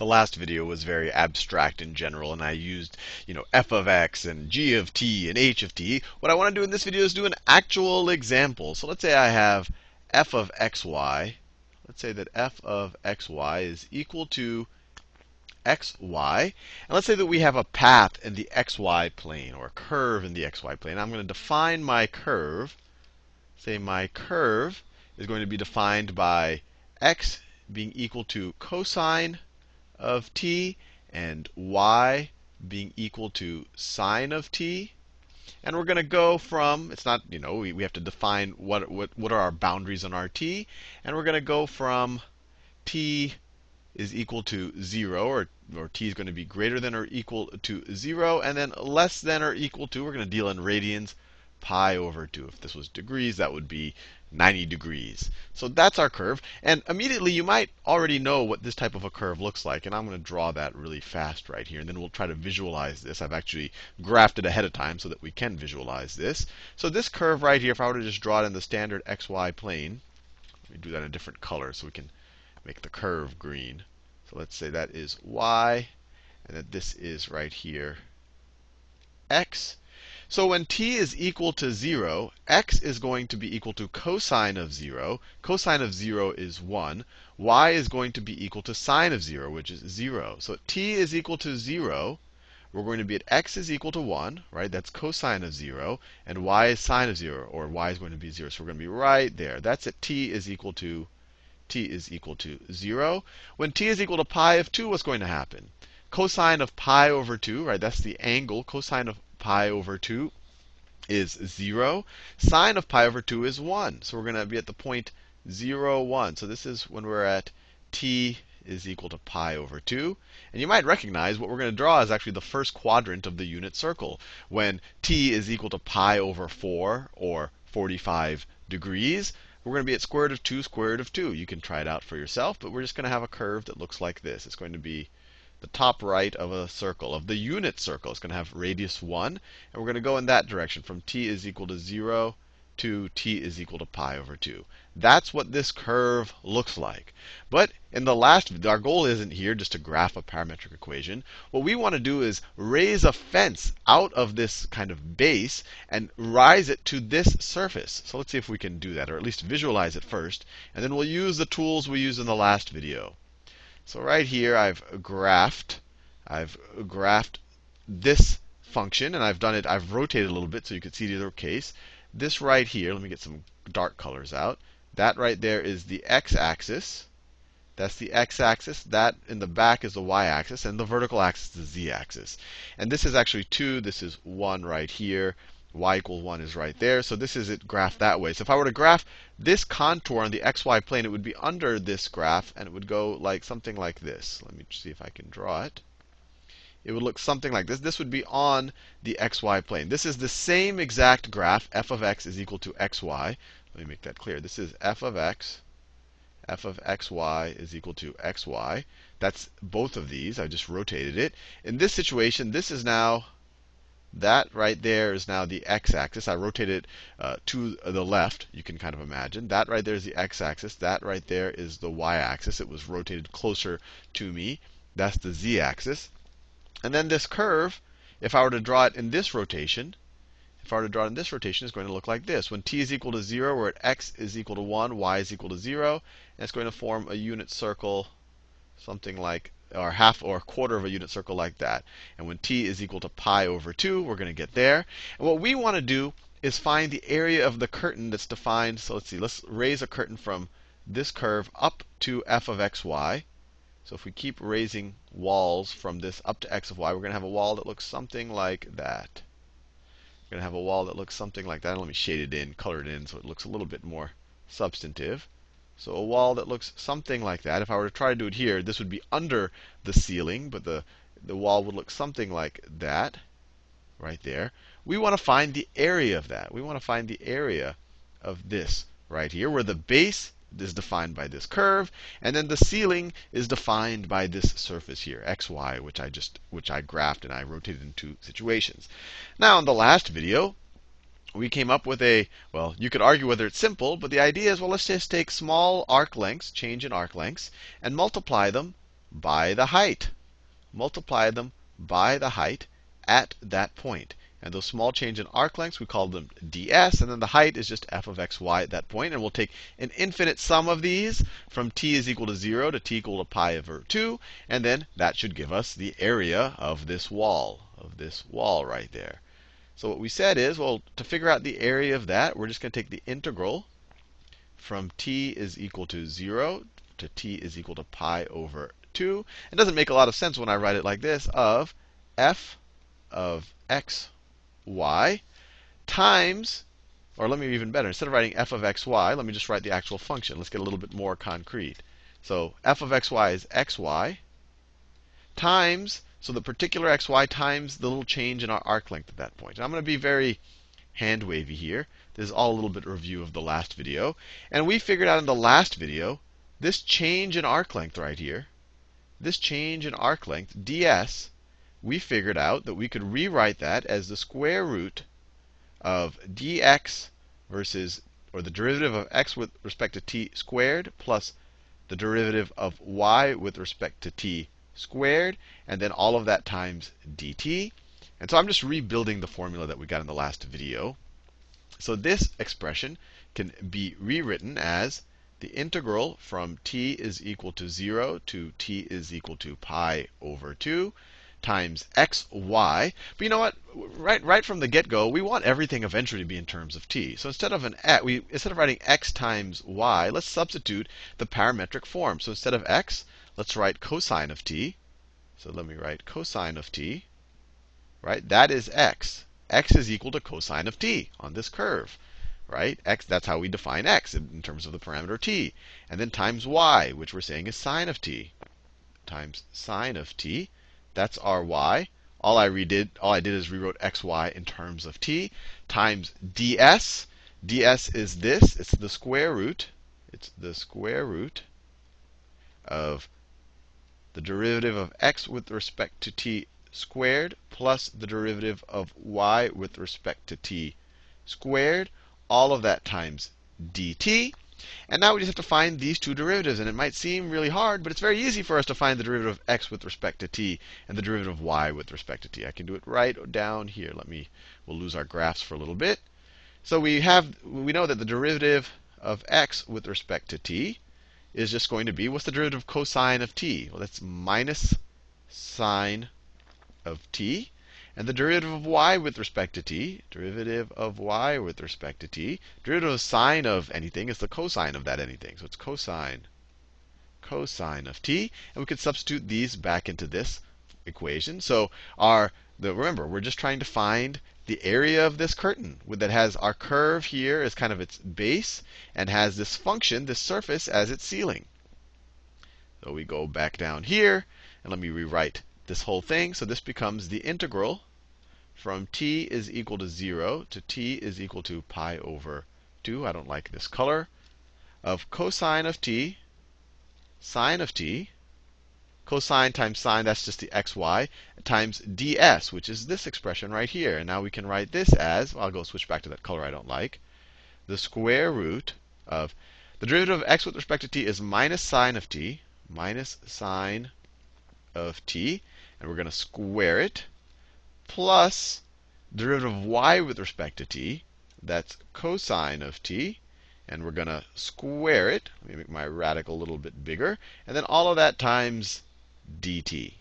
the last video was very abstract in general, and I used, you know, f of x and g of t and h of t. What I want to do in this video is do an actual example. So let's say I have f of xy. Let's say that f of xy is equal to xy. And let's say that we have a path in the xy plane, or a curve in the xy plane. I'm going to define my curve. Say my curve is going to be defined by x being equal to cosine of t and y being equal to sine of t. And we're going to go from, it's not, you know, we, we have to define what, what, what are our boundaries on our t. And we're going to go from t is equal to 0, or, or t is going to be greater than or equal to 0, and then less than or equal to, we're going to deal in radians, pi over 2. If this was degrees, that would be 90 degrees. So that's our curve. And immediately you might already know what this type of a curve looks like. And I'm going to draw that really fast right here. And then we'll try to visualize this. I've actually graphed it ahead of time so that we can visualize this. So this curve right here, if I were to just draw it in the standard xy plane, let me do that in a different color so we can make the curve green. So let's say that is y, and that this is right here x. So when t is equal to 0, x is going to be equal to cosine of 0. Cosine of 0 is 1. y is going to be equal to sine of 0, which is 0. So t is equal to 0. We're going to be at x is equal to 1, right? That's cosine of 0. And y is sine of 0, or y is going to be 0. So we're going to be right there. That's at t is equal to t is equal to 0. When t is equal to pi of 2, what's going to happen? Cosine of pi over 2, right? That's the angle. Cosine of pi over 2 is 0. Sine of pi over 2 is 1. So we're going to be at the point 0, 1. So this is when we're at t is equal to pi over 2. And you might recognize what we're going to draw is actually the first quadrant of the unit circle. When t is equal to pi over 4, or 45 degrees, we're going to be at square root of 2, square root of 2. You can try it out for yourself, but we're just going to have a curve that looks like this. It's going to be the top right of a circle, of the unit circle. It's going to have radius 1. And we're going to go in that direction from t is equal to 0 to t is equal to pi over 2. That's what this curve looks like. But in the last, our goal isn't here just to graph a parametric equation. What we want to do is raise a fence out of this kind of base and rise it to this surface. So let's see if we can do that, or at least visualize it first. And then we'll use the tools we used in the last video. So right here, I've graphed, I've graphed this function, and I've done it, I've rotated a little bit so you can see the other case. This right here, let me get some dark colors out. That right there is the x-axis. That's the x-axis. That in the back is the y-axis, and the vertical axis is the z-axis. And this is actually 2. This is 1 right here y equals 1 is right there. So this is it graphed that way. So if I were to graph this contour on the xy plane, it would be under this graph, and it would go like something like this. Let me see if I can draw it. It would look something like this. This would be on the xy plane. This is the same exact graph. f of x is equal to xy. Let me make that clear. This is f of x. f of xy is equal to xy. That's both of these. I just rotated it. In this situation, this is now that right there is now the x-axis. I rotated it uh, to the left, you can kind of imagine. That right there is the x-axis. That right there is the y-axis. It was rotated closer to me. That's the z-axis. And then this curve, if I were to draw it in this rotation, if I were to draw it in this rotation, it's going to look like this. When t is equal to 0, we're at x is equal to 1, y is equal to 0. And it's going to form a unit circle, something like or half or a quarter of a unit circle like that. And when t is equal to pi over 2, we're going to get there. And what we want to do is find the area of the curtain that's defined. So let's see, let's raise a curtain from this curve up to f of xy. So if we keep raising walls from this up to x of y, we're going to have a wall that looks something like that. We're going to have a wall that looks something like that. Let me shade it in, color it in so it looks a little bit more substantive. So a wall that looks something like that. If I were to try to do it here, this would be under the ceiling, but the, the wall would look something like that, right there. We want to find the area of that. We want to find the area of this right here, where the base is defined by this curve, and then the ceiling is defined by this surface here, xy, which I just which I graphed and I rotated into situations. Now, in the last video, we came up with a, well, you could argue whether it's simple, but the idea is, well, let's just take small arc lengths, change in arc lengths, and multiply them by the height. Multiply them by the height at that point. And those small change in arc lengths, we call them ds. And then the height is just f of xy at that point. And we'll take an infinite sum of these from t is equal to 0 to t equal to pi over 2. And then that should give us the area of this wall, of this wall right there. So what we said is, well, to figure out the area of that, we're just going to take the integral from t is equal to 0 to t is equal to pi over 2. It doesn't make a lot of sense when I write it like this of f of x, y times, or let me even better, instead of writing f of x, y, let me just write the actual function. Let's get a little bit more concrete. So f of x, y is xy times so the particular xy times the little change in our arc length at that point. And I'm going to be very hand wavy here. This is all a little bit review of the last video. And we figured out in the last video this change in arc length right here, this change in arc length, ds, we figured out that we could rewrite that as the square root of dx versus, or the derivative of x with respect to t squared plus the derivative of y with respect to t squared, and then all of that times dt. And so I'm just rebuilding the formula that we got in the last video. So this expression can be rewritten as the integral from t is equal to 0 to t is equal to pi over 2 times x, y. But you know what? Right, right from the get-go, we want everything eventually to be in terms of t. So instead of an we instead of writing x times y, let's substitute the parametric form. So instead of x, let's write cosine of t. So let me write cosine of t. Right? That is x. x is equal to cosine of t on this curve. Right? x, that's how we define x in, terms of the parameter t. And then times y, which we're saying is sine of t. Times sine of t. That's our y. All I redid, all I did is rewrote xy in terms of t times ds. ds is this. It's the square root. It's the square root of the derivative of x with respect to t squared plus the derivative of y with respect to t squared. All of that times dt. And now we just have to find these two derivatives. And it might seem really hard, but it's very easy for us to find the derivative of x with respect to t and the derivative of y with respect to t. I can do it right down here. Let me, we'll lose our graphs for a little bit. So we have, we know that the derivative of x with respect to t is just going to be what's the derivative of cosine of t? Well, that's minus sine of t. And the derivative of y with respect to t, derivative of y with respect to t, derivative of sine of anything is the cosine of that anything. So it's cosine, cosine of t. And we could substitute these back into this equation. So our, the, remember, we're just trying to find the area of this curtain that has our curve here as kind of its base and has this function, this surface, as its ceiling. So we go back down here, and let me rewrite this whole thing. So this becomes the integral from t is equal to 0 to t is equal to pi over 2. I don't like this color. Of cosine of t, sine of t, Cosine times sine, that's just the xy, times ds, which is this expression right here. And now we can write this as, well, I'll go switch back to that color I don't like, the square root of, the derivative of x with respect to t is minus sine of t, minus sine of t, and we're going to square it, plus derivative of y with respect to t, that's cosine of t, and we're going to square it. Let me make my radical a little bit bigger. And then all of that times dt.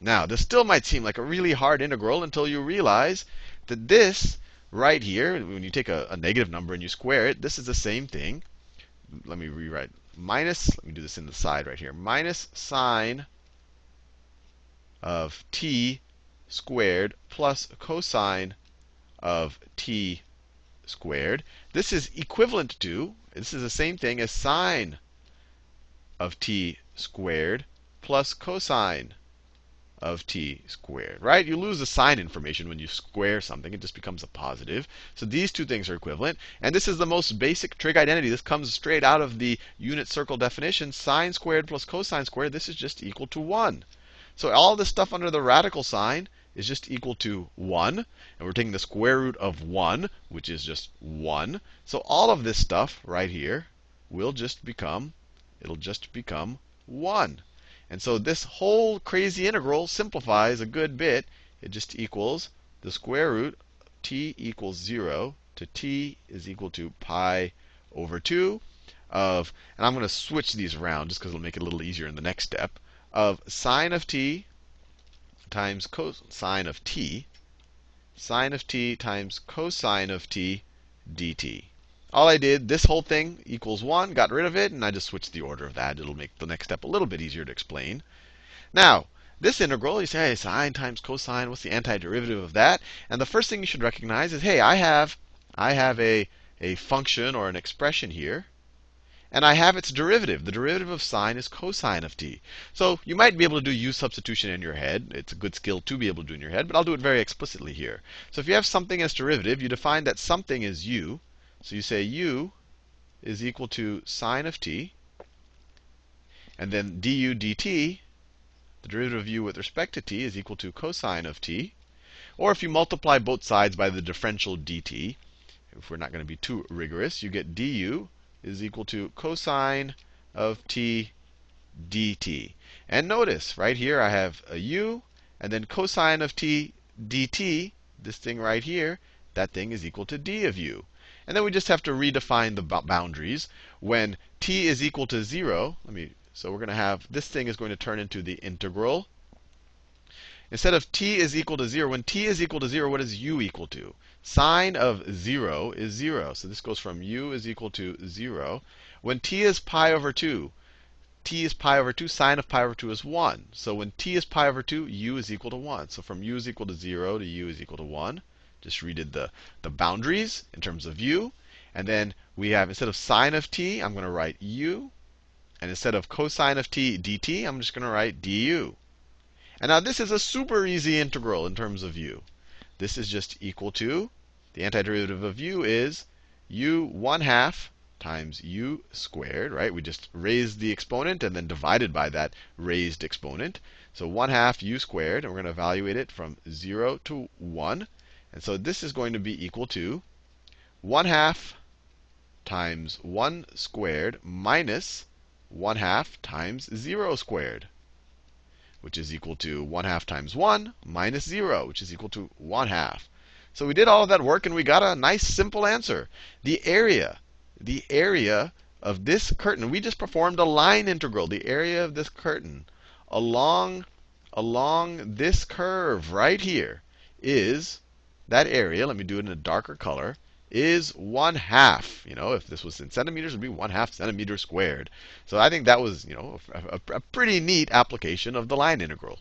Now, this still might seem like a really hard integral until you realize that this right here, when you take a, a negative number and you square it, this is the same thing. Let me rewrite minus, let me do this in the side right here, minus sine of t squared plus cosine of t squared. This is equivalent to, this is the same thing as sine of t squared plus cosine of t squared, right? You lose the sign information when you square something. It just becomes a positive. So these two things are equivalent. And this is the most basic trig identity. This comes straight out of the unit circle definition. Sine squared plus cosine squared, this is just equal to 1. So all this stuff under the radical sign is just equal to 1. And we're taking the square root of 1, which is just 1. So all of this stuff right here will just become, it'll just become 1. And so this whole crazy integral simplifies a good bit. It just equals the square root t equals 0 to t is equal to pi over 2 of, and I'm going to switch these around just because it'll make it a little easier in the next step, of sine of t times cosine of t, sine of t times cosine of t dt. All I did, this whole thing equals 1, got rid of it, and I just switched the order of that. It'll make the next step a little bit easier to explain. Now, this integral, you say, hey, sine times cosine, what's the antiderivative of that? And the first thing you should recognize is, hey, I have, I have a, a function or an expression here and I have its derivative. The derivative of sine is cosine of t. So you might be able to do u substitution in your head. It's a good skill to be able to do in your head, but I'll do it very explicitly here. So if you have something as derivative, you define that something is u. So you say u is equal to sine of t. And then du dt, the derivative of u with respect to t, is equal to cosine of t. Or if you multiply both sides by the differential dt, if we're not going to be too rigorous, you get du is equal to cosine of t dt. And notice, right here, I have a u, and then cosine of t dt, this thing right here, that thing is equal to d of u. And then we just have to redefine the boundaries. When t is equal to 0, let me, so we're going to have, this thing is going to turn into the integral. Instead of t is equal to 0, when t is equal to 0, what is u equal to? Sine of 0 is 0. So this goes from u is equal to 0. When t is pi over 2, t is pi over 2, sine of pi over 2 is 1. So when t is pi over 2, u is equal to 1. So from u is equal to 0 to u is equal to 1. Just redid the, the boundaries in terms of u. And then we have, instead of sine of t, I'm going to write u. And instead of cosine of t dt, I'm just going to write du. And now this is a super easy integral in terms of u. This is just equal to the antiderivative of u is u 1 half times u squared, right? We just raised the exponent and then divided by that raised exponent. So 1 half u squared, and we're going to evaluate it from 0 to 1. And so this is going to be equal to 1 half times 1 squared minus 1 half times 0 squared, which is equal to 1 half times 1 minus 0, which is equal to 1 half. So we did all of that work and we got a nice simple answer. The area, the area of this curtain, we just performed a line integral. The area of this curtain along, along this curve right here is that area, let me do it in a darker color, is 1 half. You know, if this was in centimeters, it would be 1 half centimeter squared. So I think that was, you know, a, a, a pretty neat application of the line integral.